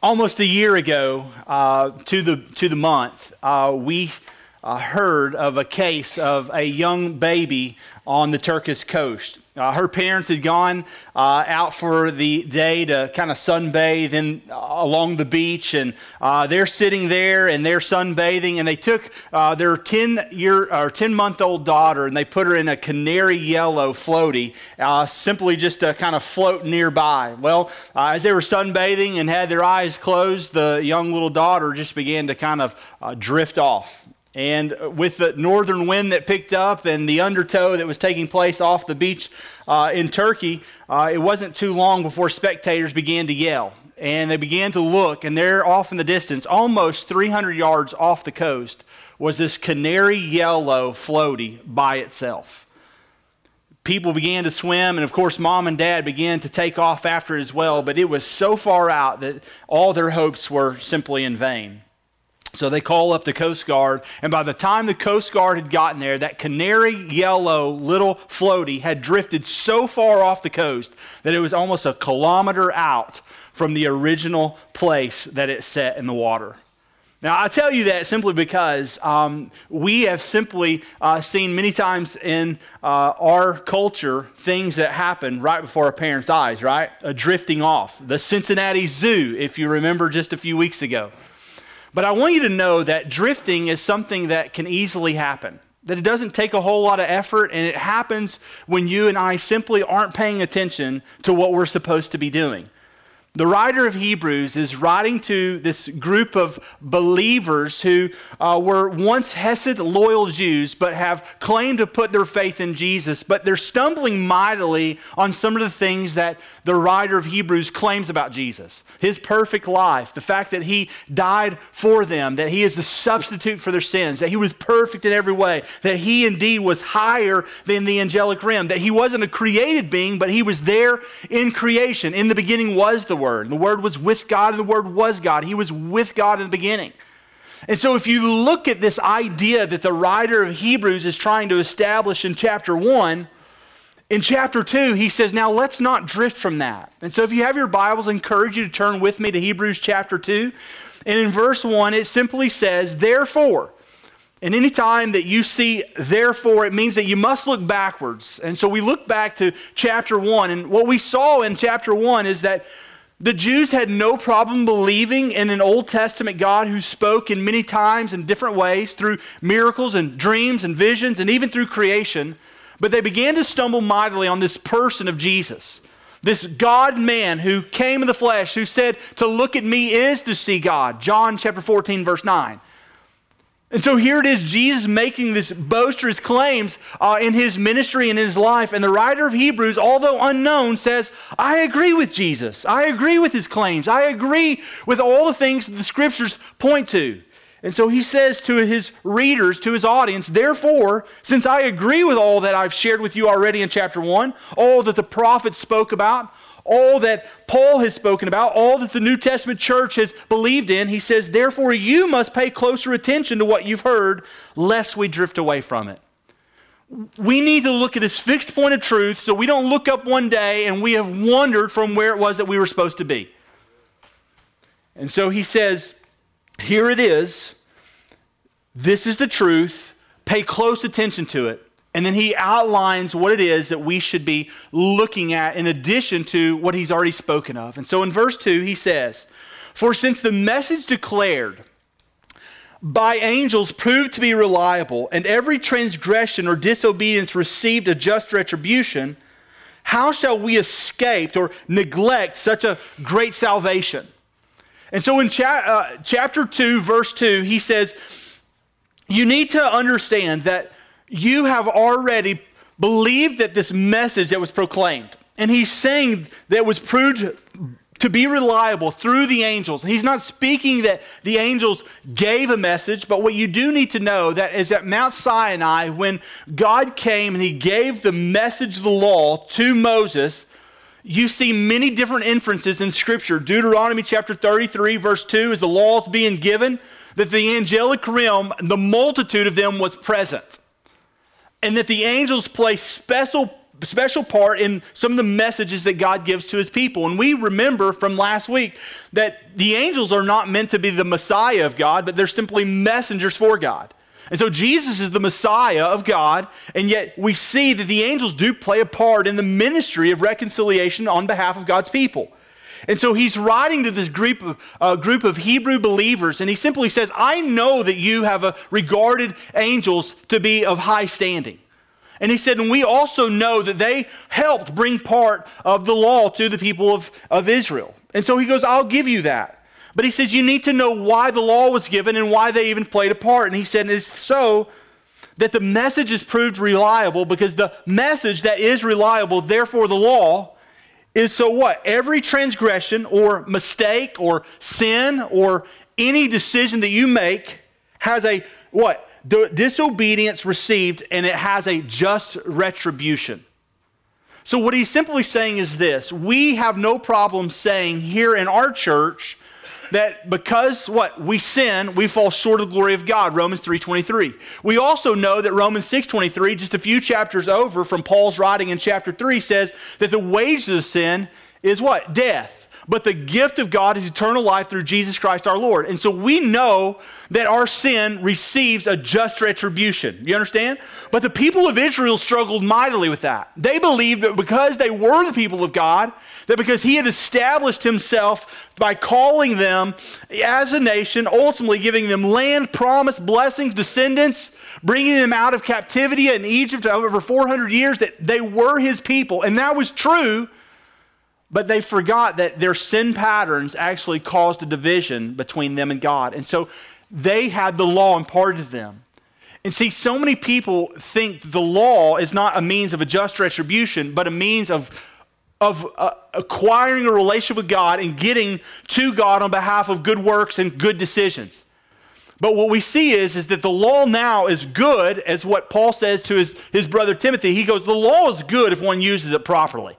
Almost a year ago, uh, to the to the month, uh, we uh, heard of a case of a young baby on the Turkish coast. Uh, her parents had gone uh, out for the day to kind of sunbathe in, uh, along the beach, and uh, they're sitting there and they're sunbathing. And they took uh, their 10 year or 10 month old daughter and they put her in a canary yellow floaty, simply just to kind of float nearby. Well, as they were sunbathing and had their eyes closed, the young little daughter just began to kind of drift off. And with the northern wind that picked up and the undertow that was taking place off the beach uh, in Turkey, uh, it wasn't too long before spectators began to yell. And they began to look, and there off in the distance, almost 300 yards off the coast, was this canary yellow floaty by itself. People began to swim, and of course, mom and dad began to take off after it as well, but it was so far out that all their hopes were simply in vain. So they call up the Coast Guard, and by the time the Coast Guard had gotten there, that canary yellow little floaty had drifted so far off the coast that it was almost a kilometer out from the original place that it set in the water. Now, I tell you that simply because um, we have simply uh, seen many times in uh, our culture things that happen right before our parents' eyes, right? A drifting off. The Cincinnati Zoo, if you remember just a few weeks ago. But I want you to know that drifting is something that can easily happen. That it doesn't take a whole lot of effort, and it happens when you and I simply aren't paying attention to what we're supposed to be doing. The writer of Hebrews is writing to this group of believers who uh, were once Hesed loyal Jews, but have claimed to put their faith in Jesus, but they're stumbling mightily on some of the things that the writer of Hebrews claims about Jesus. His perfect life, the fact that he died for them, that he is the substitute for their sins, that he was perfect in every way, that he indeed was higher than the angelic realm, that he wasn't a created being, but he was there in creation. In the beginning was the Word. Word. The Word was with God, and the Word was God. He was with God in the beginning. And so, if you look at this idea that the writer of Hebrews is trying to establish in chapter 1, in chapter 2, he says, Now let's not drift from that. And so, if you have your Bibles, I encourage you to turn with me to Hebrews chapter 2. And in verse 1, it simply says, Therefore, and any time that you see therefore, it means that you must look backwards. And so we look back to chapter 1. And what we saw in chapter 1 is that the Jews had no problem believing in an Old Testament God who spoke in many times in different ways through miracles and dreams and visions and even through creation. But they began to stumble mightily on this person of Jesus, this God man who came in the flesh, who said, To look at me is to see God. John chapter 14, verse 9. And so here it is, Jesus making this boisterous claims uh, in his ministry and in his life. And the writer of Hebrews, although unknown, says, I agree with Jesus. I agree with his claims. I agree with all the things that the scriptures point to. And so he says to his readers, to his audience, therefore, since I agree with all that I've shared with you already in chapter 1, all that the prophets spoke about, all that Paul has spoken about, all that the New Testament church has believed in, he says, therefore you must pay closer attention to what you've heard, lest we drift away from it. We need to look at this fixed point of truth so we don't look up one day and we have wandered from where it was that we were supposed to be. And so he says, here it is. This is the truth. Pay close attention to it. And then he outlines what it is that we should be looking at in addition to what he's already spoken of. And so in verse 2, he says, For since the message declared by angels proved to be reliable, and every transgression or disobedience received a just retribution, how shall we escape or neglect such a great salvation? And so in cha- uh, chapter 2, verse 2, he says, You need to understand that you have already believed that this message that was proclaimed, and he's saying that was proved to be reliable through the angels. He's not speaking that the angels gave a message, but what you do need to know that is at Mount Sinai when God came and he gave the message of the law to Moses, you see many different inferences in scripture. Deuteronomy chapter 33 verse 2 is the laws being given that the angelic realm, the multitude of them was present and that the angels play special special part in some of the messages that God gives to his people. And we remember from last week that the angels are not meant to be the Messiah of God, but they're simply messengers for God. And so Jesus is the Messiah of God, and yet we see that the angels do play a part in the ministry of reconciliation on behalf of God's people. And so he's writing to this group of, uh, group of Hebrew believers, and he simply says, I know that you have uh, regarded angels to be of high standing. And he said, and we also know that they helped bring part of the law to the people of, of Israel. And so he goes, I'll give you that. But he says, you need to know why the law was given and why they even played a part. And he said, it's so that the message is proved reliable because the message that is reliable, therefore the law, is so what? Every transgression or mistake or sin or any decision that you make has a what? disobedience received and it has a just retribution. So, what he's simply saying is this we have no problem saying here in our church that because what? We sin we fall short of the glory of god romans 3.23 we also know that romans 6.23 just a few chapters over from paul's writing in chapter 3 says that the wages of sin is what? Death but the gift of God is eternal life through Jesus Christ our Lord. And so we know that our sin receives a just retribution. You understand? But the people of Israel struggled mightily with that. They believed that because they were the people of God, that because He had established Himself by calling them as a nation, ultimately giving them land, promise, blessings, descendants, bringing them out of captivity in Egypt over 400 years, that they were His people. And that was true but they forgot that their sin patterns actually caused a division between them and God. And so they had the law imparted to them. And see, so many people think the law is not a means of a just retribution, but a means of, of uh, acquiring a relationship with God and getting to God on behalf of good works and good decisions. But what we see is, is that the law now is good, as what Paul says to his, his brother Timothy. He goes, The law is good if one uses it properly.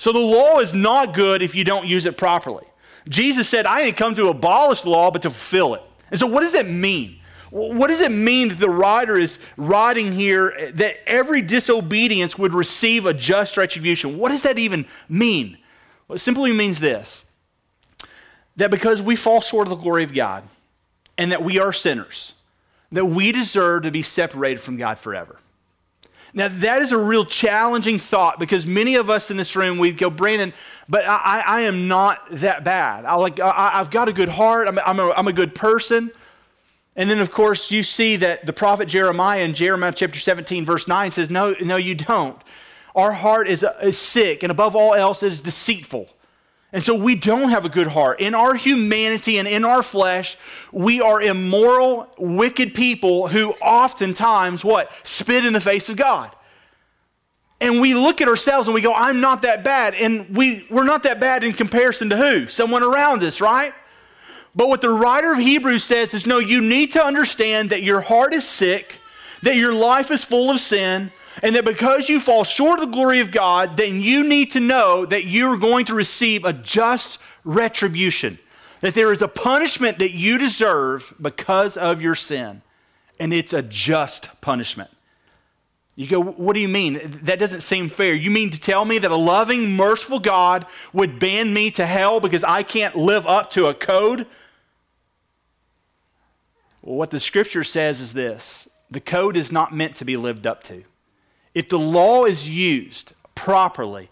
So the law is not good if you don't use it properly. Jesus said, I didn't come to abolish the law, but to fulfill it. And so, what does that mean? What does it mean that the writer is writing here eh, that every disobedience would receive a just retribution? What does that even mean? Well, it simply means this that because we fall short of the glory of God and that we are sinners, that we deserve to be separated from God forever. Now, that is a real challenging thought because many of us in this room, we go, Brandon, but I, I am not that bad. I like, I, have got a good heart, I'm, I'm, a, I'm a good person. And then, of course, you see that the prophet Jeremiah in Jeremiah chapter 17, verse 9 says, No, no, you don't. Our heart is, is sick, and above all else, it is deceitful. And so we don't have a good heart. In our humanity and in our flesh, we are immoral, wicked people who oftentimes what? Spit in the face of God. And we look at ourselves and we go, I'm not that bad. And we, we're not that bad in comparison to who? Someone around us, right? But what the writer of Hebrews says is no, you need to understand that your heart is sick, that your life is full of sin, and that because you fall short of the glory of God, then you need to know that you're going to receive a just retribution. That there is a punishment that you deserve because of your sin. And it's a just punishment. You go, what do you mean? That doesn't seem fair. You mean to tell me that a loving, merciful God would ban me to hell because I can't live up to a code? Well, what the scripture says is this the code is not meant to be lived up to. If the law is used properly,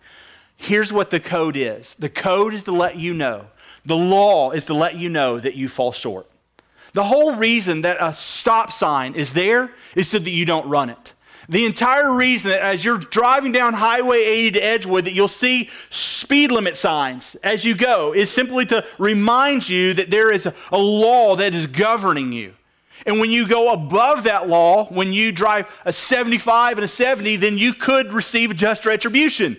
here's what the code is the code is to let you know, the law is to let you know that you fall short. The whole reason that a stop sign is there is so that you don't run it. The entire reason that as you're driving down Highway 80 to Edgewood that you'll see speed limit signs as you go is simply to remind you that there is a, law that is governing you. And when you go above that law, when you drive a 75 and a 70, then you could receive just retribution.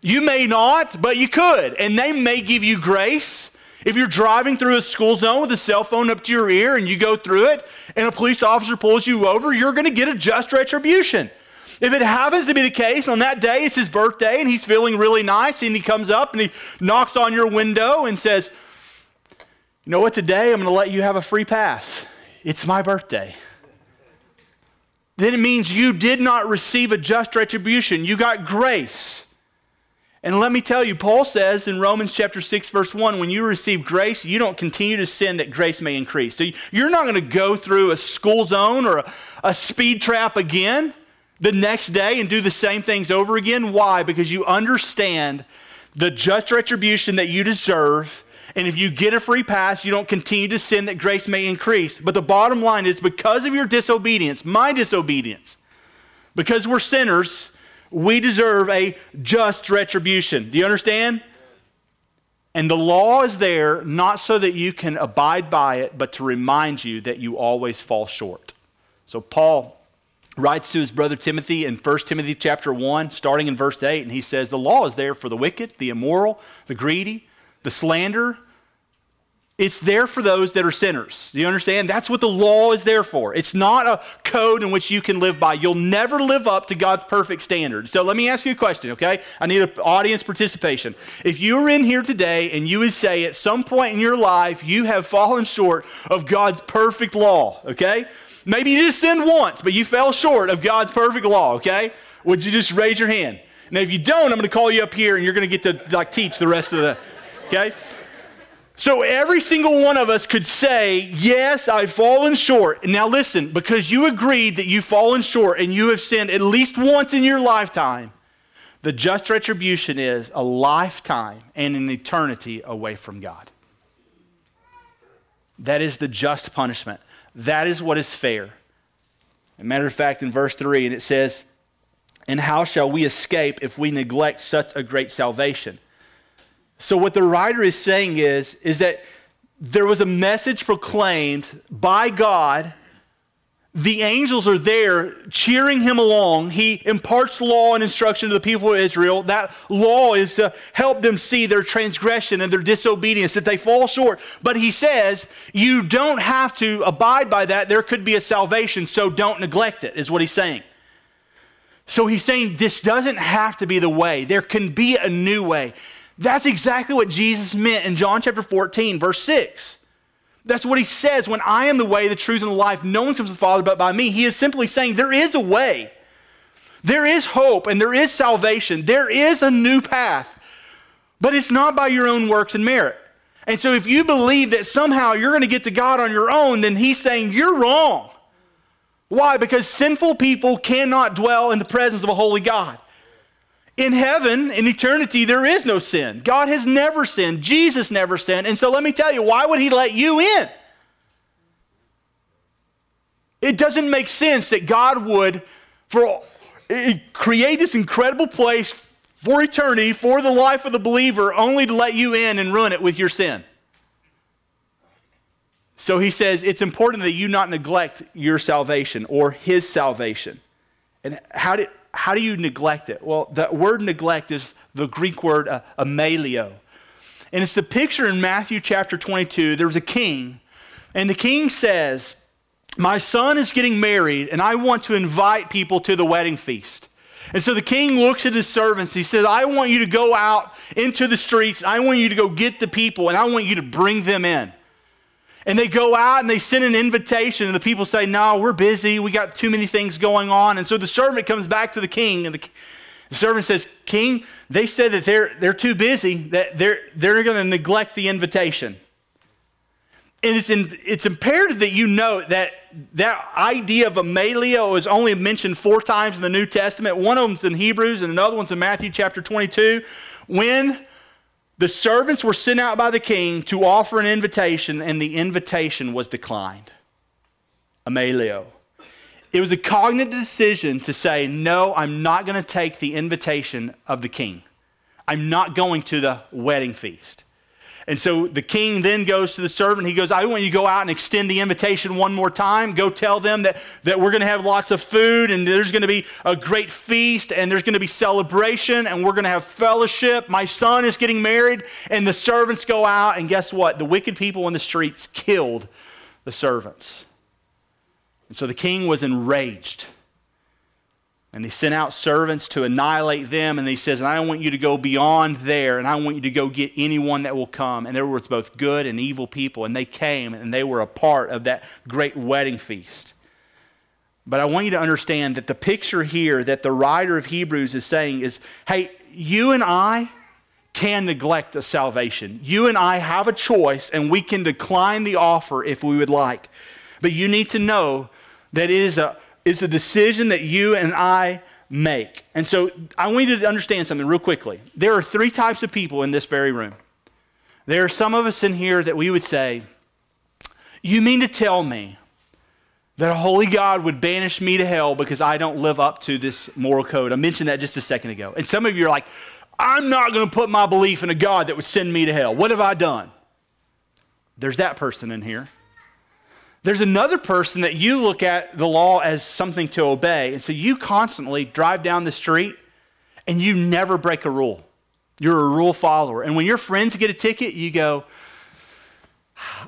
You may not, but you could. And they may give you grace. If you're driving through a school zone with a cell phone up to your ear and you go through it and a police officer pulls you over, you're going to get a just retribution. If it happens to be the case on that day, it's his birthday and he's feeling really nice and he comes up and he knocks on your window and says, You know what, today I'm going to let you have a free pass. It's my birthday. then it means you did not receive a just retribution. You got grace. And let me tell you, Paul says in Romans chapter 6, verse 1, when you receive grace, you don't continue to sin that grace may increase. So you're not going to go through a school zone or a, a speed trap again the next day and do the same things over again. Why? Because you understand the just retribution that you deserve. And if you get a free pass, you don't continue to sin that grace may increase. But the bottom line is because of your disobedience, my disobedience, because we're sinners, we deserve a just retribution. Do you understand? And the law is there not so that you can abide by it, but to remind you that you always fall short. So Paul writes to his brother Timothy in 1 Timothy chapter 1, starting in verse 8, and he says, The law is there for the wicked, the immoral, the greedy, the slander, it's there for those that are sinners. Do you understand? That's what the law is there for. It's not a code in which you can live by. You'll never live up to God's perfect standard. So let me ask you a question, okay? I need an audience participation. If you were in here today and you would say at some point in your life you have fallen short of God's perfect law, okay? Maybe you just sinned once, but you fell short of God's perfect law, okay? Would you just raise your hand? Now, if you don't, I'm going to call you up here and you're going to get to like teach the rest of the, okay? So every single one of us could say, Yes, I've fallen short. Now listen, because you agreed that you've fallen short and you have sinned at least once in your lifetime, the just retribution is a lifetime and an eternity away from God. That is the just punishment. That is what is fair. A matter of fact, in verse 3, and it says, And how shall we escape if we neglect such a great salvation? So what the writer is saying is, is that there was a message proclaimed by God. The angels are there cheering him along. He imparts law and instruction to the people of Israel. That law is to help them see their transgression and their disobedience, that they fall short. But he says, you don't have to abide by that. There could be a salvation, so don't neglect it, is what he's saying. So he's saying this doesn't have to be the way. There can be a new way. That's exactly what Jesus meant in John chapter 14, verse 6. That's what he says when I am the way, the truth, and the life. No one comes to the Father but by me. He is simply saying there is a way. There is hope and there is salvation. There is a new path. But it's not by your own works and merit. And so if you believe that somehow you're going to get to God on your own, then he's saying you're wrong. Why? Because sinful people cannot dwell in the presence of a holy God. In heaven, in eternity, there is no sin. God has never sinned. Jesus never sinned. And so let me tell you, why would He let you in? It doesn't make sense that God would for, create this incredible place for eternity, for the life of the believer, only to let you in and ruin it with your sin. So he says it's important that you not neglect your salvation or his salvation. And how did how do you neglect it? Well, the word neglect is the Greek word uh, amelio. And it's the picture in Matthew chapter 22. There's a king, and the king says, My son is getting married, and I want to invite people to the wedding feast. And so the king looks at his servants. He says, I want you to go out into the streets. I want you to go get the people, and I want you to bring them in. And they go out and they send an invitation, and the people say, No, we're busy. We got too many things going on. And so the servant comes back to the king, and the, the servant says, King, they said that they're, they're too busy, that they're, they're going to neglect the invitation. And it's, in, it's imperative that you know that that idea of amelio is only mentioned four times in the New Testament. One of them's in Hebrews, and another one's in Matthew chapter 22. When the servants were sent out by the king to offer an invitation, and the invitation was declined. Amelio. It was a cognitive decision to say, No, I'm not going to take the invitation of the king. I'm not going to the wedding feast. And so the king then goes to the servant. He goes, I want you to go out and extend the invitation one more time. Go tell them that, that we're going to have lots of food and there's going to be a great feast and there's going to be celebration and we're going to have fellowship. My son is getting married. And the servants go out, and guess what? The wicked people in the streets killed the servants. And so the king was enraged. And he sent out servants to annihilate them. And he says, And I want you to go beyond there, and I want you to go get anyone that will come. And there was both good and evil people. And they came, and they were a part of that great wedding feast. But I want you to understand that the picture here that the writer of Hebrews is saying is hey, you and I can neglect the salvation. You and I have a choice, and we can decline the offer if we would like. But you need to know that it is a, it's a decision that you and I make. And so I want you to understand something real quickly. There are three types of people in this very room. There are some of us in here that we would say, You mean to tell me that a holy God would banish me to hell because I don't live up to this moral code? I mentioned that just a second ago. And some of you are like, I'm not going to put my belief in a God that would send me to hell. What have I done? There's that person in here. There's another person that you look at the law as something to obey. And so you constantly drive down the street and you never break a rule. You're a rule follower. And when your friends get a ticket, you go,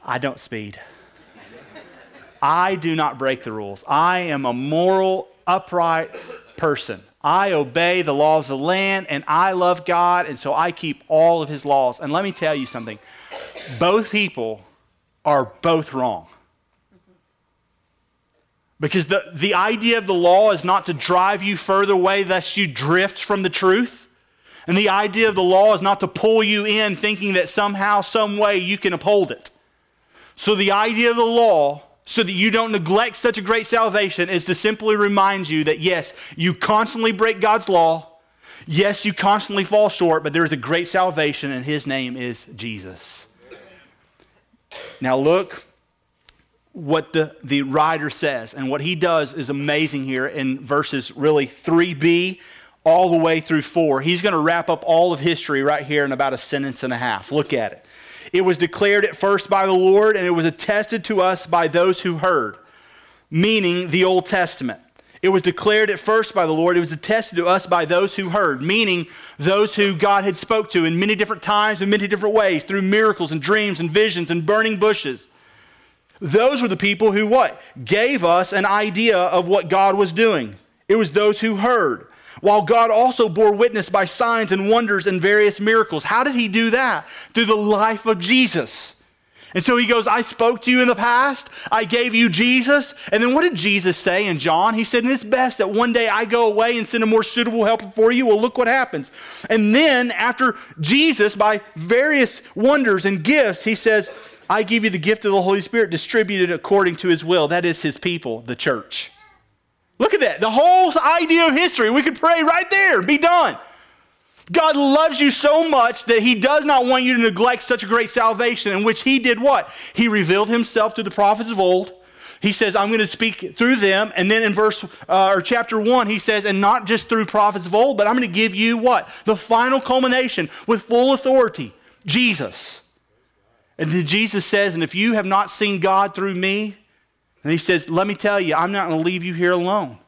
I don't speed. I do not break the rules. I am a moral, upright person. I obey the laws of the land and I love God, and so I keep all of his laws. And let me tell you something both people are both wrong. Because the, the idea of the law is not to drive you further away lest you drift from the truth. And the idea of the law is not to pull you in thinking that somehow, some way you can uphold it. So the idea of the law, so that you don't neglect such a great salvation, is to simply remind you that yes, you constantly break God's law. Yes, you constantly fall short, but there is a great salvation, and his name is Jesus. Now look what the, the writer says. And what he does is amazing here in verses really 3b all the way through 4. He's going to wrap up all of history right here in about a sentence and a half. Look at it. It was declared at first by the Lord, and it was attested to us by those who heard, meaning the Old Testament. It was declared at first by the Lord. It was attested to us by those who heard, meaning those who God had spoke to in many different times in many different ways, through miracles and dreams and visions and burning bushes. Those were the people who what? Gave us an idea of what God was doing. It was those who heard. While God also bore witness by signs and wonders and various miracles. How did he do that? Through the life of Jesus. And so he goes, I spoke to you in the past. I gave you Jesus. And then what did Jesus say in John? He said, it's best that one day I go away and send a more suitable helper for you. Well, look what happens. And then after Jesus, by various wonders and gifts, he says, I give you the gift of the Holy Spirit distributed according to his will. That is his people, the church. Look at that. The whole idea of history. We could pray right there, be done. God loves you so much that he does not want you to neglect such a great salvation, in which he did what? He revealed himself to the prophets of old. He says, I'm going to speak through them. And then in verse uh, or chapter one, he says, and not just through prophets of old, but I'm going to give you what? The final culmination with full authority Jesus. And then Jesus says, And if you have not seen God through me, and he says, Let me tell you, I'm not going to leave you here alone,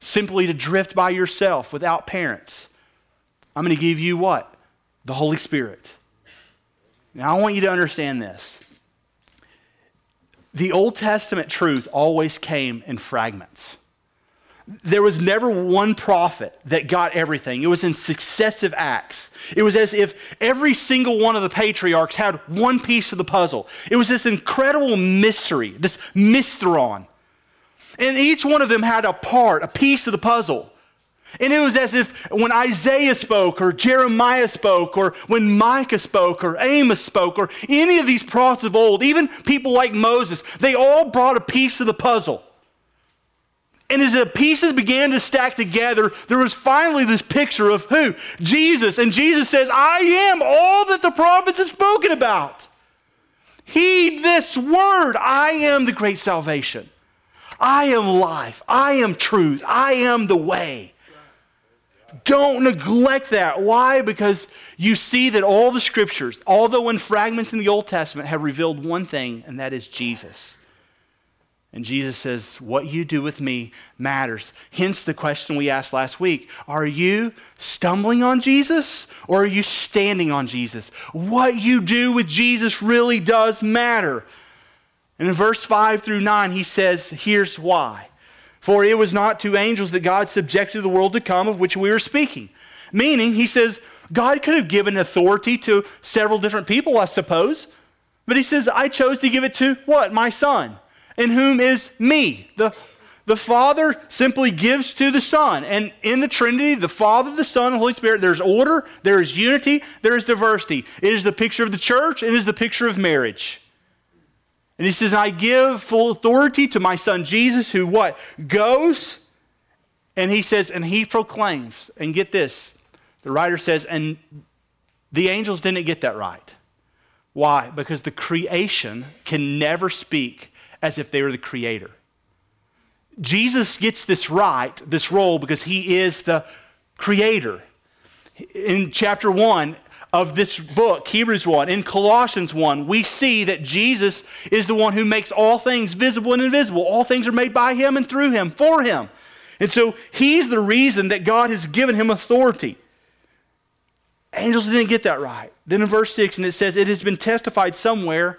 simply to drift by yourself without parents. I'm going to give you what? The Holy Spirit. Now, I want you to understand this. The Old Testament truth always came in fragments there was never one prophet that got everything. It was in successive acts. It was as if every single one of the patriarchs had one piece of the puzzle. It was this incredible mystery, this mysteron. And each one of them had a part, a piece of the puzzle. And it was as if when Isaiah spoke, or Jeremiah spoke, or when Micah spoke, or Amos spoke, or any of these prophets of old, even people like Moses, they all brought a piece of the puzzle. And as the pieces began to stack together, there was finally this picture of who? Jesus. And Jesus says, I am all that the prophets have spoken about. Heed this word. I am the great salvation. I am life. I am truth. I am the way. Don't neglect that. Why? Because you see that all the scriptures, although in fragments in the Old Testament, have revealed one thing, and that is Jesus. And Jesus says, What you do with me matters. Hence the question we asked last week Are you stumbling on Jesus or are you standing on Jesus? What you do with Jesus really does matter. And in verse 5 through 9, he says, Here's why. For it was not to angels that God subjected the world to come, of which we are speaking. Meaning, he says, God could have given authority to several different people, I suppose. But he says, I chose to give it to what? My son in whom is me, the, the Father simply gives to the Son. And in the Trinity, the Father, the Son, the Holy Spirit, there's order, there is unity, there is diversity. It is the picture of the church, it is the picture of marriage. And he says, I give full authority to my son Jesus, who what? Goes, and he says, and he proclaims. And get this, the writer says, and the angels didn't get that right. Why? Because the creation can never speak as if they were the creator. Jesus gets this right, this role, because he is the creator. In chapter 1 of this book, Hebrews 1, in Colossians 1, we see that Jesus is the one who makes all things visible and invisible. All things are made by him and through him, for him. And so he's the reason that God has given him authority. Angels didn't get that right. Then in verse 6, and it says, It has been testified somewhere.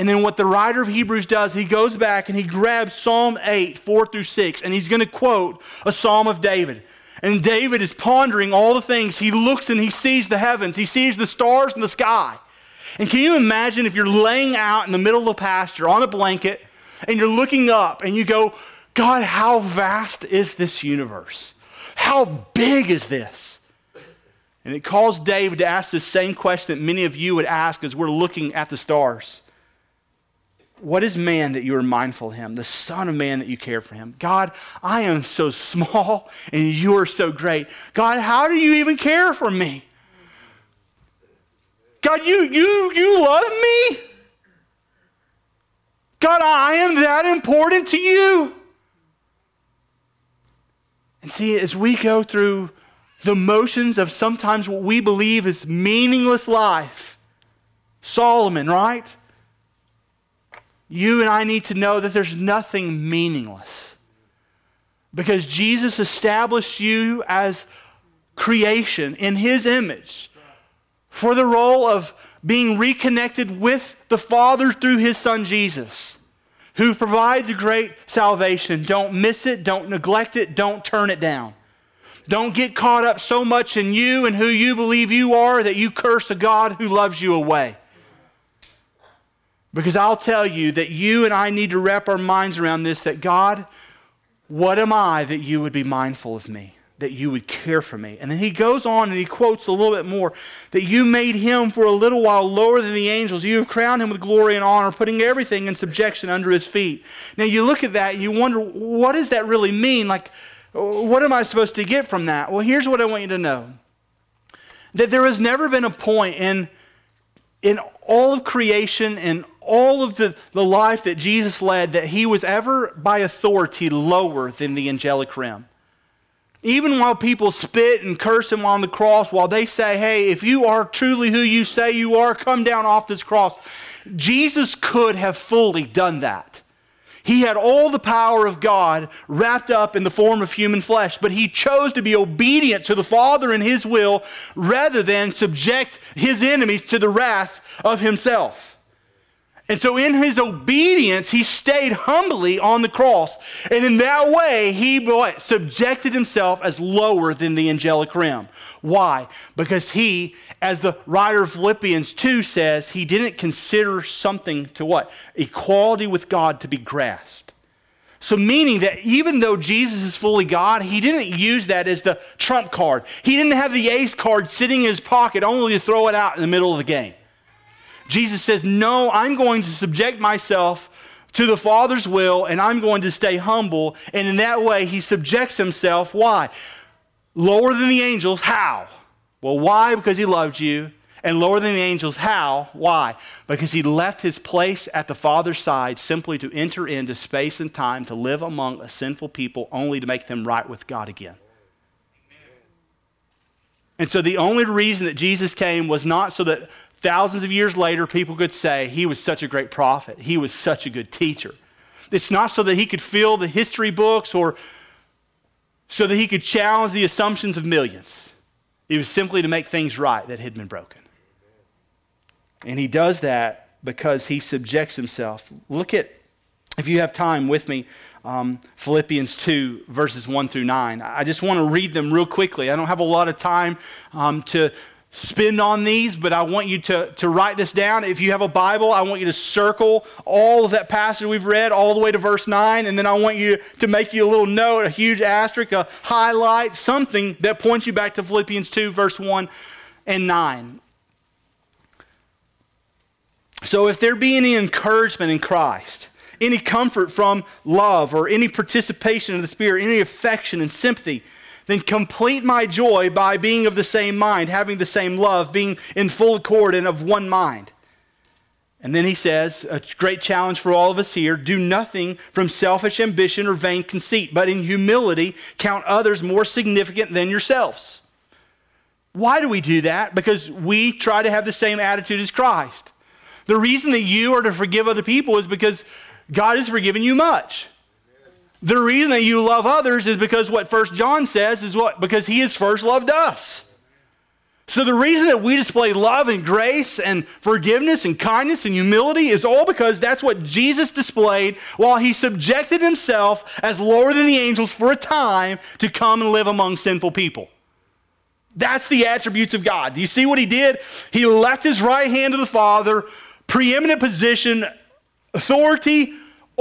And then what the writer of Hebrews does, he goes back and he grabs Psalm 8, 4 through 6, and he's going to quote a psalm of David. And David is pondering all the things. He looks and he sees the heavens, he sees the stars in the sky. And can you imagine if you're laying out in the middle of the pasture on a blanket and you're looking up and you go, God, how vast is this universe? How big is this? And it calls David to ask the same question that many of you would ask as we're looking at the stars. What is man that you are mindful of him? The Son of Man that you care for him? God, I am so small and you are so great. God, how do you even care for me? God, you, you, you love me? God, I am that important to you. And see, as we go through the motions of sometimes what we believe is meaningless life. Solomon, right? You and I need to know that there's nothing meaningless. Because Jesus established you as creation in his image for the role of being reconnected with the Father through his Son Jesus, who provides a great salvation. Don't miss it, don't neglect it, don't turn it down. Don't get caught up so much in you and who you believe you are that you curse a God who loves you away. Because I'll tell you that you and I need to wrap our minds around this that God, what am I that you would be mindful of me? That you would care for me. And then he goes on and he quotes a little bit more that you made him for a little while lower than the angels. You have crowned him with glory and honor, putting everything in subjection under his feet. Now you look at that and you wonder, what does that really mean? Like, what am I supposed to get from that? Well, here's what I want you to know that there has never been a point in, in all of creation and all of the, the life that Jesus led that he was ever by authority lower than the angelic realm. Even while people spit and curse him on the cross, while they say, hey, if you are truly who you say you are, come down off this cross. Jesus could have fully done that. He had all the power of God wrapped up in the form of human flesh, but he chose to be obedient to the Father and his will rather than subject his enemies to the wrath of himself. And so, in his obedience, he stayed humbly on the cross. And in that way, he what, subjected himself as lower than the angelic realm. Why? Because he, as the writer of Philippians 2 says, he didn't consider something to what? Equality with God to be grasped. So, meaning that even though Jesus is fully God, he didn't use that as the trump card. He didn't have the ace card sitting in his pocket only to throw it out in the middle of the game. Jesus says, No, I'm going to subject myself to the Father's will and I'm going to stay humble. And in that way, he subjects himself. Why? Lower than the angels. How? Well, why? Because he loved you. And lower than the angels. How? Why? Because he left his place at the Father's side simply to enter into space and time to live among a sinful people only to make them right with God again. And so the only reason that Jesus came was not so that thousands of years later, people could say he was such a great prophet, he was such a good teacher. It's not so that he could fill the history books or so that he could challenge the assumptions of millions. It was simply to make things right that had been broken. And he does that because he subjects himself. Look at, if you have time with me, um, Philippians 2, verses 1 through 9. I just want to read them real quickly. I don't have a lot of time um, to spend on these, but I want you to, to write this down. If you have a Bible, I want you to circle all of that passage we've read all the way to verse 9, and then I want you to make you a little note, a huge asterisk, a highlight, something that points you back to Philippians 2, verse 1 and 9. So if there be any encouragement in Christ, any comfort from love, or any participation in the Spirit, any affection and sympathy, then complete my joy by being of the same mind, having the same love, being in full accord and of one mind. And then he says, a great challenge for all of us here do nothing from selfish ambition or vain conceit, but in humility count others more significant than yourselves. Why do we do that? Because we try to have the same attitude as Christ. The reason that you are to forgive other people is because God has forgiven you much. The reason that you love others is because what First John says is what? Because he has first loved us. So the reason that we display love and grace and forgiveness and kindness and humility is all because that's what Jesus displayed while he subjected himself as lower than the angels for a time to come and live among sinful people. That's the attributes of God. Do you see what he did? He left his right hand to the Father, preeminent position, authority,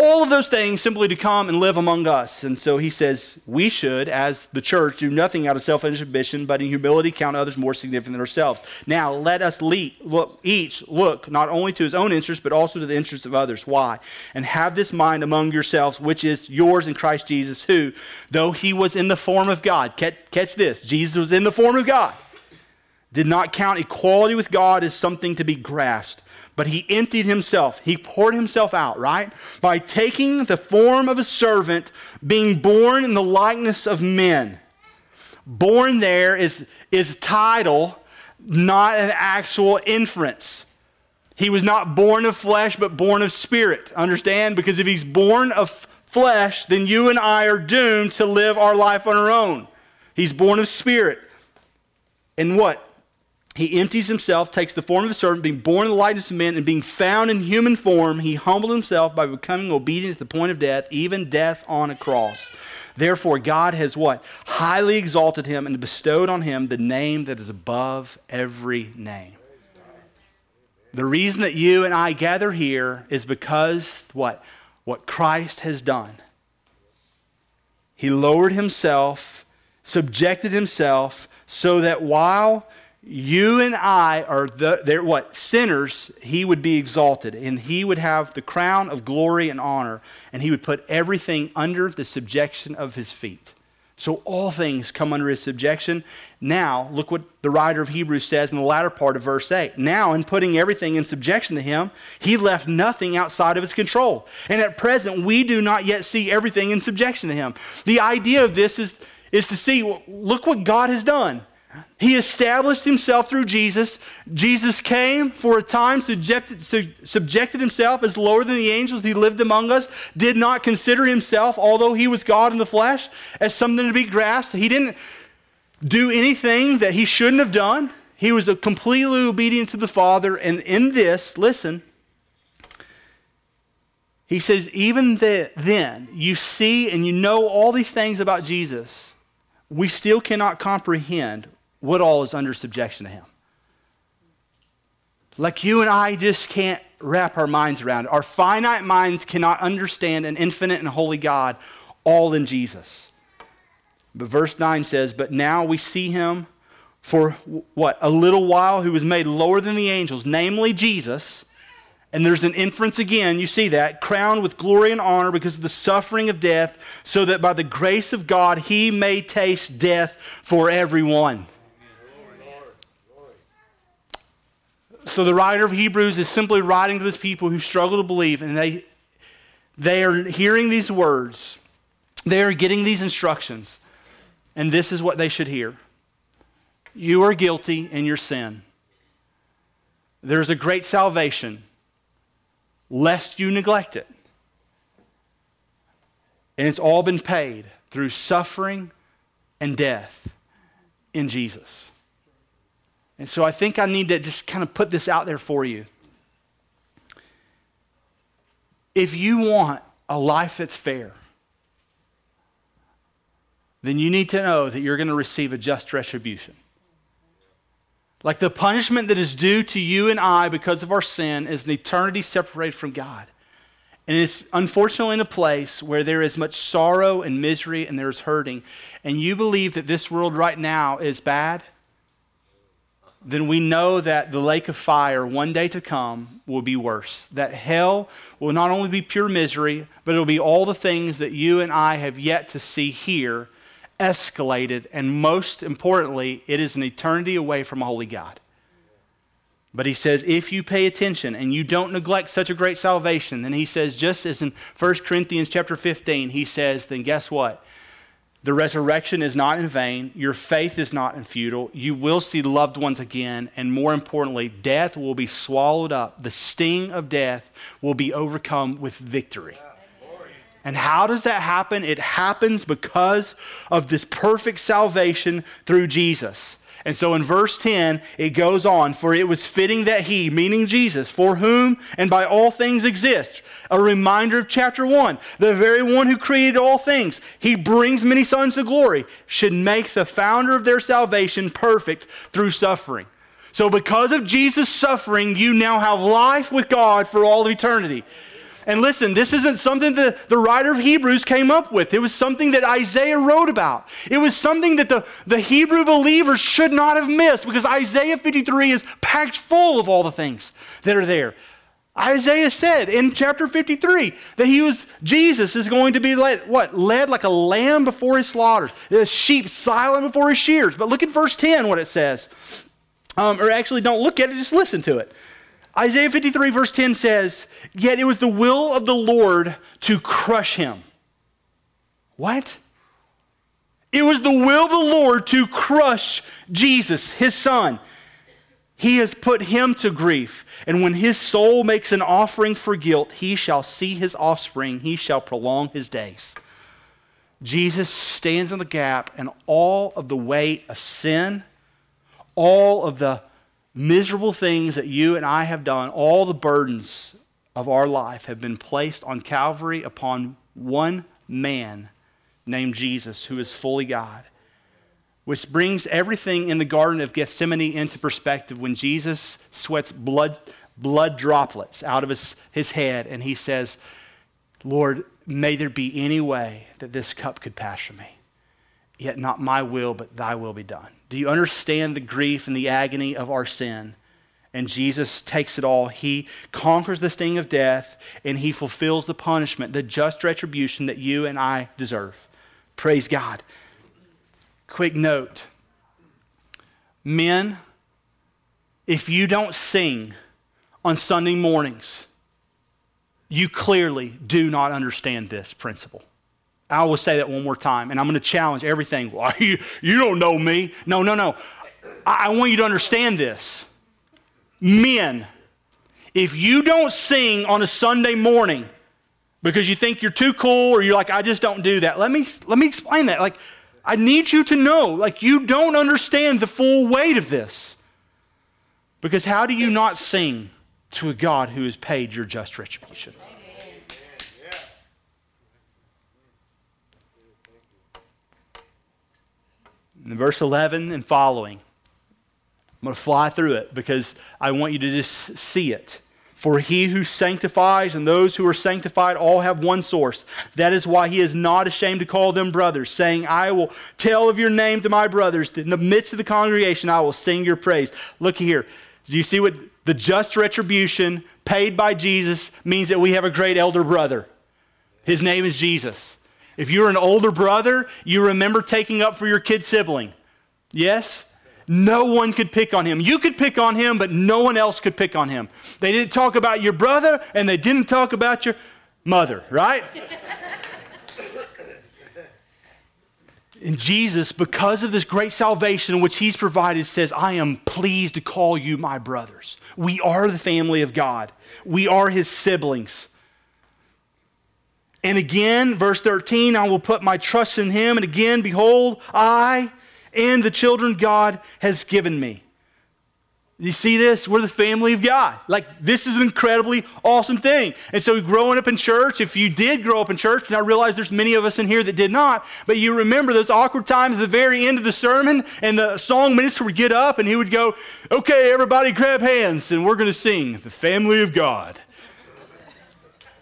all of those things simply to come and live among us. And so he says, we should, as the church, do nothing out of selfish ambition, but in humility count others more significant than ourselves. Now, let us look, each look not only to his own interests, but also to the interests of others. Why? And have this mind among yourselves, which is yours in Christ Jesus, who, though he was in the form of God, catch, catch this, Jesus was in the form of God, did not count equality with God as something to be grasped but he emptied himself. He poured himself out, right? By taking the form of a servant, being born in the likeness of men. Born there is, is title, not an actual inference. He was not born of flesh, but born of spirit. Understand? Because if he's born of flesh, then you and I are doomed to live our life on our own. He's born of spirit. And what? He empties himself, takes the form of a servant, being born in the likeness of men, and being found in human form, he humbled himself by becoming obedient to the point of death, even death on a cross. Therefore, God has what? Highly exalted him and bestowed on him the name that is above every name. The reason that you and I gather here is because what? What Christ has done. He lowered himself, subjected himself, so that while you and I are the, they're what? Sinners, he would be exalted, and he would have the crown of glory and honor, and he would put everything under the subjection of his feet. So all things come under his subjection. Now, look what the writer of Hebrews says in the latter part of verse 8. Now, in putting everything in subjection to him, he left nothing outside of his control. And at present, we do not yet see everything in subjection to him. The idea of this is, is to see, look what God has done. He established himself through Jesus. Jesus came for a time, subjected, subjected himself as lower than the angels. He lived among us, did not consider himself, although he was God in the flesh, as something to be grasped. He didn't do anything that he shouldn't have done. He was completely obedient to the Father. And in this, listen, he says, even the, then, you see and you know all these things about Jesus. We still cannot comprehend what all is under subjection to him. Like you and I just can't wrap our minds around it. Our finite minds cannot understand an infinite and holy God all in Jesus. But verse 9 says, But now we see him for what? A little while, who was made lower than the angels, namely Jesus. And there's an inference again, you see that, crowned with glory and honor because of the suffering of death, so that by the grace of God he may taste death for everyone. So the writer of Hebrews is simply writing to these people who struggle to believe, and they, they are hearing these words. They are getting these instructions, and this is what they should hear. You are guilty in your sin. There's a great salvation, lest you neglect it. And it's all been paid through suffering and death in Jesus. And so I think I need to just kind of put this out there for you. If you want a life that's fair, then you need to know that you're going to receive a just retribution. Like the punishment that is due to you and I because of our sin is an eternity separated from God. And it's unfortunately in a place where there is much sorrow and misery and there's hurting. And you believe that this world right now is bad, then we know that the lake of fire one day to come will be worse. That hell will not only be pure misery, but it'll be all the things that you and I have yet to see here escalated. And most importantly, it is an eternity away from a holy God. But he says, if you pay attention and you don't neglect such a great salvation, then he says, just as in 1 Corinthians chapter 15, he says, then guess what? The resurrection is not in vain. Your faith is not in futile. You will see loved ones again. And more importantly, death will be swallowed up. The sting of death will be overcome with victory. And how does that happen? It happens because of this perfect salvation through Jesus. And so in verse 10, it goes on, for it was fitting that he, meaning Jesus, for whom and by all things exist. A reminder of chapter 1. The very one who created all things, he brings many sons to glory, should make the founder of their salvation perfect through suffering. So because of Jesus' suffering, you now have life with God for all eternity. And listen, this isn't something that the writer of Hebrews came up with. It was something that Isaiah wrote about. It was something that the, the Hebrew believers should not have missed because Isaiah 53 is packed full of all the things that are there. Isaiah said in chapter 53 that he was, Jesus is going to be led, what? Led like a lamb before his slaughters, a sheep silent before his shears. But look at verse 10, what it says. Um, or actually, don't look at it, just listen to it. Isaiah 53, verse 10 says, Yet it was the will of the Lord to crush him. What? It was the will of the Lord to crush Jesus, his son. He has put him to grief. And when his soul makes an offering for guilt, he shall see his offspring, he shall prolong his days. Jesus stands in the gap, and all of the weight of sin, all of the miserable things that you and I have done, all the burdens of our life have been placed on Calvary upon one man named Jesus, who is fully God. Which brings everything in the Garden of Gethsemane into perspective when Jesus sweats blood, blood droplets out of his, his head and he says, Lord, may there be any way that this cup could pass from me. Yet not my will, but thy will be done. Do you understand the grief and the agony of our sin? And Jesus takes it all. He conquers the sting of death and he fulfills the punishment, the just retribution that you and I deserve. Praise God. Quick note men, if you don't sing on Sunday mornings, you clearly do not understand this principle. I will say that one more time, and I'm going to challenge everything. Well, you, you don't know me. No, no, no. I, I want you to understand this. Men, if you don't sing on a Sunday morning because you think you're too cool or you're like, I just don't do that, let me, let me explain that. Like, I need you to know, like, you don't understand the full weight of this. Because how do you not sing to a God who has paid your just retribution? In verse 11 and following, I'm going to fly through it because I want you to just see it. For he who sanctifies and those who are sanctified all have one source. That is why he is not ashamed to call them brothers, saying, I will tell of your name to my brothers. In the midst of the congregation, I will sing your praise. Look here. Do you see what the just retribution paid by Jesus means that we have a great elder brother? His name is Jesus. If you're an older brother, you remember taking up for your kid sibling. Yes? No one could pick on him. You could pick on him, but no one else could pick on him. They didn't talk about your brother and they didn't talk about your mother, right? And Jesus, because of this great salvation which He's provided, says, I am pleased to call you my brothers. We are the family of God, we are His siblings. And again, verse 13, I will put my trust in him. And again, behold, I and the children God has given me. You see this? We're the family of God. Like, this is an incredibly awesome thing. And so, growing up in church, if you did grow up in church, and I realize there's many of us in here that did not, but you remember those awkward times at the very end of the sermon, and the song minister would get up and he would go, Okay, everybody grab hands, and we're going to sing The Family of God.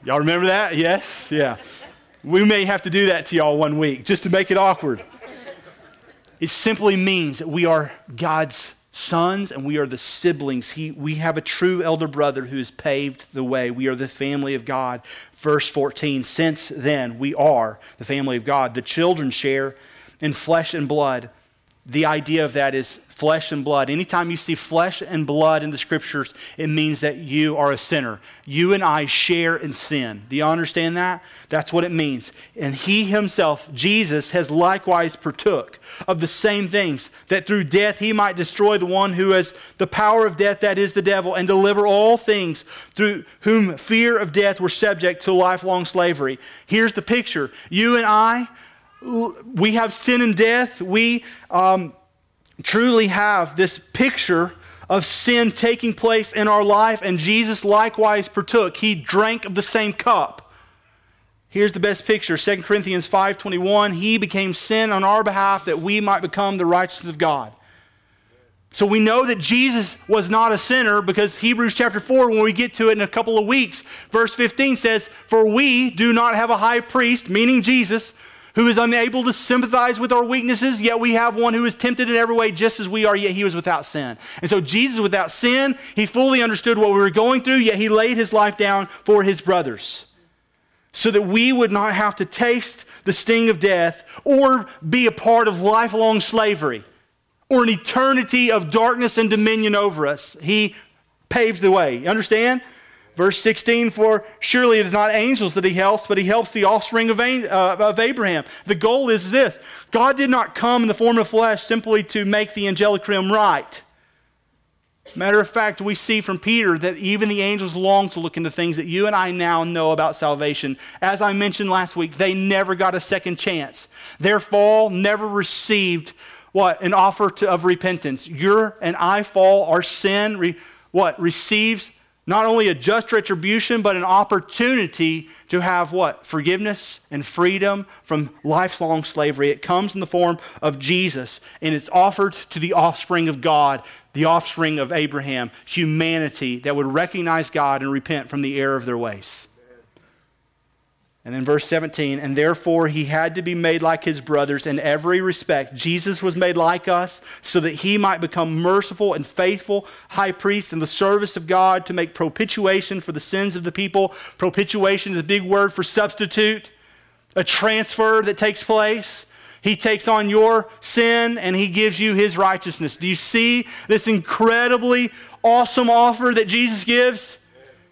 Y'all remember that? Yes? Yeah. We may have to do that to y'all one week just to make it awkward. It simply means that we are God's sons and we are the siblings. He, we have a true elder brother who has paved the way. We are the family of God. Verse 14 Since then, we are the family of God. The children share in flesh and blood. The idea of that is flesh and blood. Anytime you see flesh and blood in the scriptures, it means that you are a sinner. You and I share in sin. Do you understand that? That's what it means. And he himself, Jesus, has likewise partook of the same things, that through death he might destroy the one who has the power of death, that is the devil, and deliver all things through whom fear of death were subject to lifelong slavery. Here's the picture. You and I, we have sin and death. We um, truly have this picture of sin taking place in our life, and Jesus likewise partook. He drank of the same cup. Here's the best picture 2 Corinthians 5:21 he became sin on our behalf that we might become the righteousness of God. So we know that Jesus was not a sinner because Hebrews chapter 4 when we get to it in a couple of weeks verse 15 says for we do not have a high priest meaning Jesus who is unable to sympathize with our weaknesses, yet we have one who is tempted in every way just as we are, yet he was without sin. And so Jesus, without sin, he fully understood what we were going through, yet he laid his life down for his brothers so that we would not have to taste the sting of death or be a part of lifelong slavery or an eternity of darkness and dominion over us. He paved the way. You understand? Verse 16, for surely it is not angels that he helps, but he helps the offspring of, uh, of Abraham. The goal is this God did not come in the form of flesh simply to make the angelic realm right. Matter of fact, we see from Peter that even the angels long to look into things that you and I now know about salvation. As I mentioned last week, they never got a second chance. Their fall never received what? An offer to, of repentance. Your and I fall, our sin, re, what? Receives not only a just retribution, but an opportunity to have what? Forgiveness and freedom from lifelong slavery. It comes in the form of Jesus, and it's offered to the offspring of God, the offspring of Abraham, humanity that would recognize God and repent from the error of their ways. And then verse 17, and therefore he had to be made like his brothers in every respect. Jesus was made like us so that he might become merciful and faithful high priest in the service of God to make propitiation for the sins of the people. Propitiation is a big word for substitute, a transfer that takes place. He takes on your sin and he gives you his righteousness. Do you see this incredibly awesome offer that Jesus gives?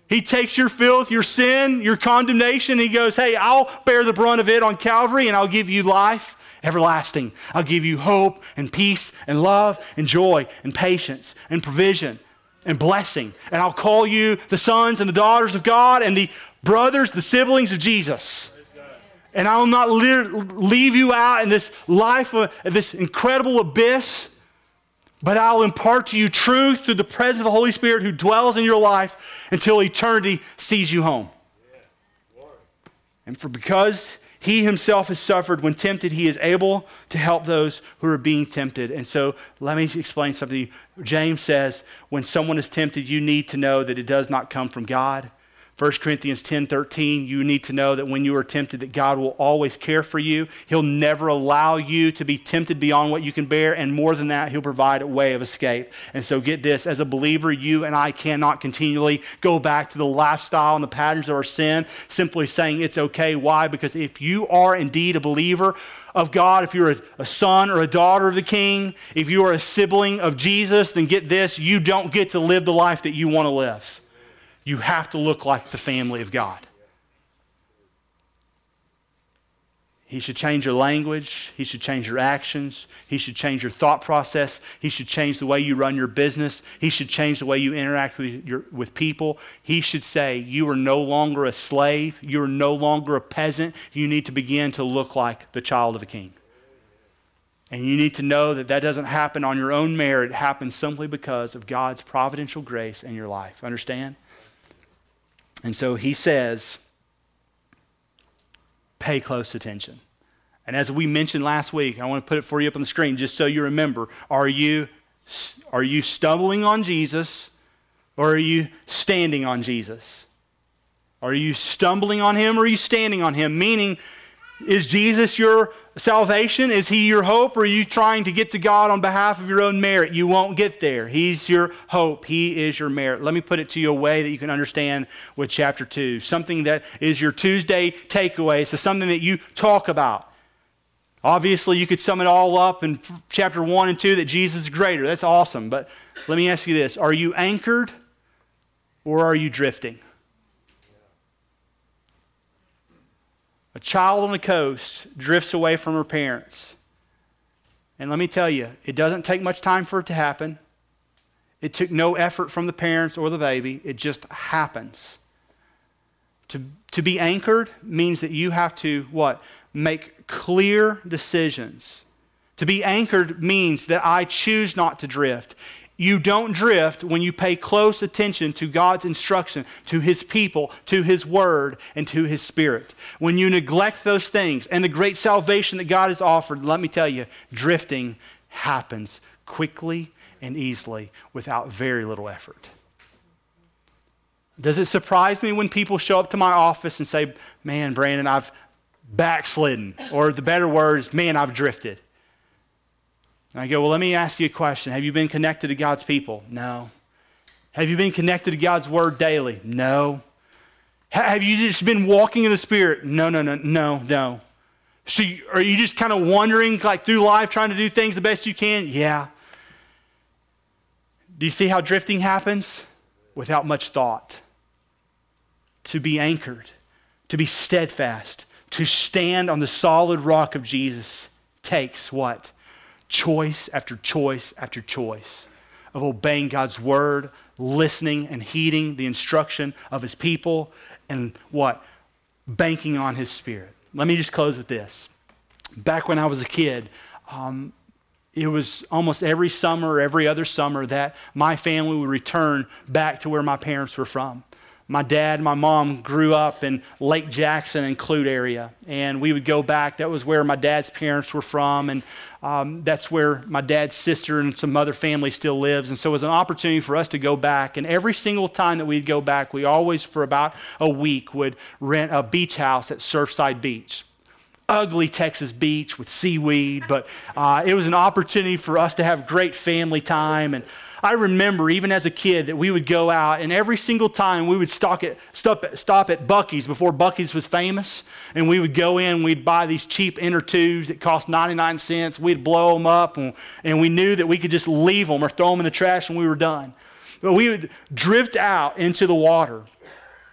He takes your filth, your sin, your condemnation, he goes, Hey, I'll bear the brunt of it on Calvary and I'll give you life everlasting. I'll give you hope and peace and love and joy and patience and provision and blessing. And I'll call you the sons and the daughters of God and the brothers, the siblings of Jesus. And I'll not leave you out in this life, of, this incredible abyss but I'll impart to you truth through the presence of the Holy Spirit who dwells in your life until eternity sees you home. And for because he himself has suffered when tempted, he is able to help those who are being tempted. And so let me explain something. James says when someone is tempted, you need to know that it does not come from God. 1 Corinthians 10 13, you need to know that when you are tempted, that God will always care for you. He'll never allow you to be tempted beyond what you can bear, and more than that, He'll provide a way of escape. And so, get this as a believer, you and I cannot continually go back to the lifestyle and the patterns of our sin, simply saying it's okay. Why? Because if you are indeed a believer, of God, if you're a, a, son or a daughter of the king, if you are a sibling of Jesus, then get this, you don't get to live the life that you want to live you have to look like the family of God. He should change your language. He should change your actions. He should change your thought process. He should change the way you run your business. He should change the way you interact with, your, with people. He should say, You are no longer a slave. You are no longer a peasant. You need to begin to look like the child of a king. And you need to know that that doesn't happen on your own merit. It happens simply because of God's providential grace in your life. Understand? And so he says, pay close attention. And as we mentioned last week, I want to put it for you up on the screen just so you remember. Are you, are you stumbling on Jesus or are you standing on Jesus? Are you stumbling on him or are you standing on him? Meaning, is Jesus your salvation? Is he your hope? Or are you trying to get to God on behalf of your own merit? You won't get there. He's your hope. He is your merit. Let me put it to you a way that you can understand with chapter 2. Something that is your Tuesday takeaway. So something that you talk about. Obviously, you could sum it all up in chapter 1 and 2 that Jesus is greater. That's awesome. But let me ask you this Are you anchored or are you drifting? A child on the coast drifts away from her parents. And let me tell you, it doesn't take much time for it to happen. It took no effort from the parents or the baby, it just happens. To, to be anchored means that you have to what? Make clear decisions. To be anchored means that I choose not to drift. You don't drift when you pay close attention to God's instruction, to His people, to His word, and to His spirit. When you neglect those things and the great salvation that God has offered, let me tell you, drifting happens quickly and easily without very little effort. Does it surprise me when people show up to my office and say, Man, Brandon, I've backslidden? Or the better word is, Man, I've drifted. And I go, Well, let me ask you a question. Have you been connected to God's people? No. Have you been connected to God's word daily? No. Have you just been walking in the Spirit? No, no, no, no, no. So are you just kind of wandering like through life trying to do things the best you can? Yeah. Do you see how drifting happens? Without much thought. To be anchored, to be steadfast, to stand on the solid rock of Jesus takes what? Choice after choice after choice of obeying God's word, listening and heeding the instruction of his people, and what? Banking on his spirit. Let me just close with this. Back when I was a kid, um, it was almost every summer, every other summer, that my family would return back to where my parents were from my dad my mom grew up in Lake Jackson and Clute area. And we would go back. That was where my dad's parents were from. And um, that's where my dad's sister and some other family still lives. And so it was an opportunity for us to go back. And every single time that we'd go back, we always, for about a week, would rent a beach house at Surfside Beach ugly Texas beach with seaweed, but uh, it was an opportunity for us to have great family time. And I remember even as a kid that we would go out and every single time we would stop at, stop at, stop at Buc-ee's before Buc-ee's was famous. And we would go in, we'd buy these cheap inner tubes that cost 99 cents. We'd blow them up and, and we knew that we could just leave them or throw them in the trash and we were done. But we would drift out into the water.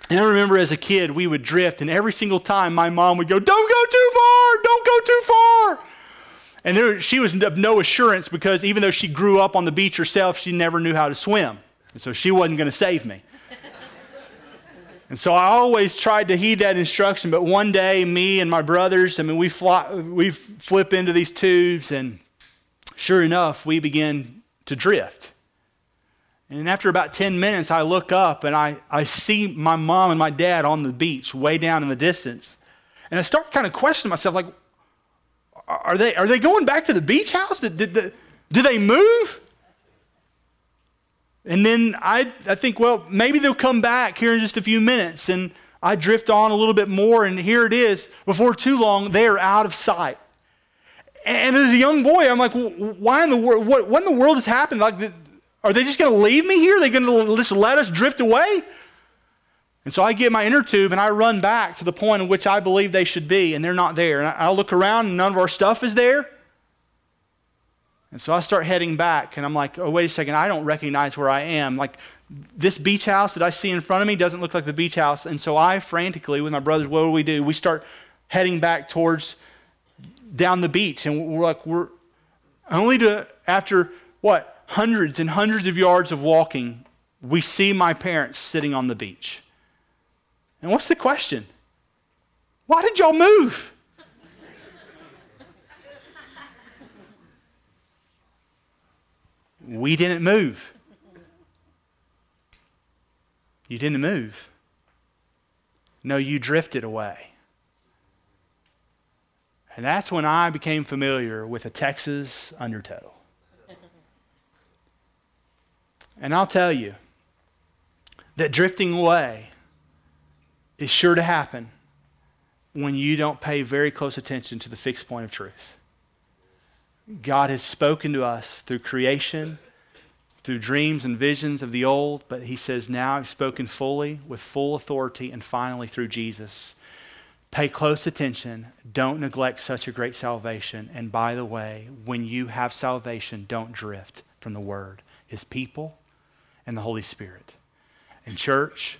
And I remember as a kid, we would drift, and every single time my mom would go, Don't go too far, don't go too far. And there, she was of no assurance because even though she grew up on the beach herself, she never knew how to swim. And so she wasn't going to save me. and so I always tried to heed that instruction. But one day, me and my brothers, I mean, we, fly, we flip into these tubes, and sure enough, we begin to drift. And after about 10 minutes, I look up and I, I see my mom and my dad on the beach way down in the distance. And I start kind of questioning myself, like, are they, are they going back to the beach house? Did, did, did, did they move? And then I, I think, well, maybe they'll come back here in just a few minutes. And I drift on a little bit more, and here it is. Before too long, they are out of sight. And as a young boy, I'm like, why in the world? What, what in the world has happened? Like, are they just going to leave me here? Are they going to just let us drift away? And so I get my inner tube and I run back to the point in which I believe they should be, and they're not there. And I, look around and none of our stuff is there. And so I start heading back, and I'm like, oh, wait a second, I don't recognize where I am. Like, this beach house that I see in front of me doesn't look like the beach house. And so I frantically, with my brothers, what do we do? We start heading back towards down the beach, and we're like, we're only to, after what, hundreds and hundreds of yards of walking, we see my parents sitting on the beach. And what's the question? Why did y'all move? We didn't move. You didn't move. No, you drifted away. And that's when I became familiar with a Texas undertow. And I'll tell you that drifting away is sure to happen when you don't pay very close attention to the fixed point of truth. God has spoken to us through creation, through dreams and visions of the old, but He says, Now I've spoken fully, with full authority, and finally through Jesus. Pay close attention. Don't neglect such a great salvation. And by the way, when you have salvation, don't drift from the Word, His people, and the Holy Spirit. And, church,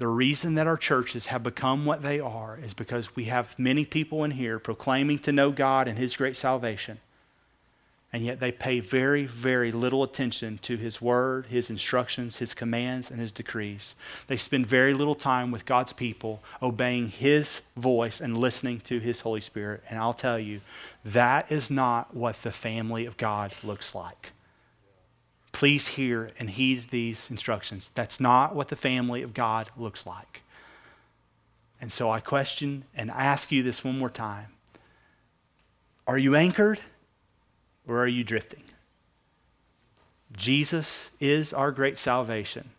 the reason that our churches have become what they are is because we have many people in here proclaiming to know God and His great salvation and yet they pay very, very little attention to His Word, His instructions, His commands, and His decrees. They spend very little time with God's people, obeying His voice and listening to His Holy Spirit. And I'll tell you, that is not what the family of God looks like. Please hear and heed these instructions. That's not what the family of God looks like. And so I question and ask you this one more time Are you anchored? or are you drifting? Jesus is our great salvation.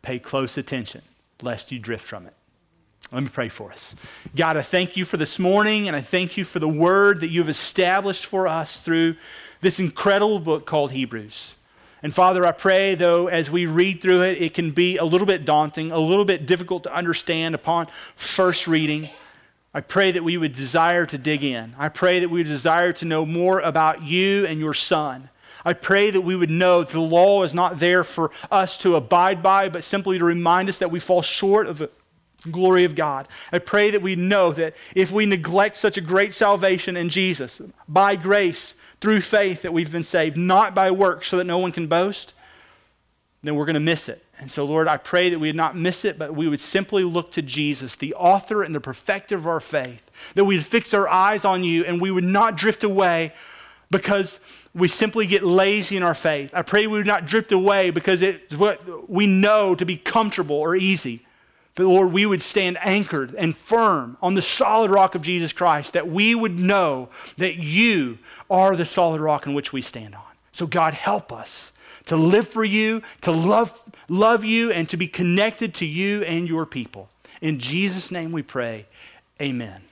Pay close attention lest you drift from it. Let me pray for us. God, I thank you for this morning and I thank you for the word that you've established for us through this incredible book called Hebrews. And Father, I pray, though, as we read through it, it can be a little bit daunting, a little bit difficult to understand upon first reading. I pray that we would desire to dig in. I pray that we would desire to know more about you and your Son. I pray that we would know that the law is not there for us to abide by, but simply to remind us that we fall short of the glory of God. I pray that we know that if we neglect such a great salvation in Jesus, by grace, through faith, that we've been saved, not by works so that no one can boast, then we're going to miss it. And so, Lord, I pray that we would not miss it, but we would simply look to Jesus, the author and the perfecter of our faith, that we'd fix our eyes on you and we would not drift away because we simply get lazy in our faith. I pray we would not drift away because it's what we know to be comfortable or easy. But Lord, we would stand anchored and firm on the solid rock of Jesus Christ, that we would know that you are the solid rock in which we stand on. So, God, help us to live for you, to love, love you, and to be connected to you and your people. In Jesus' name we pray. Amen.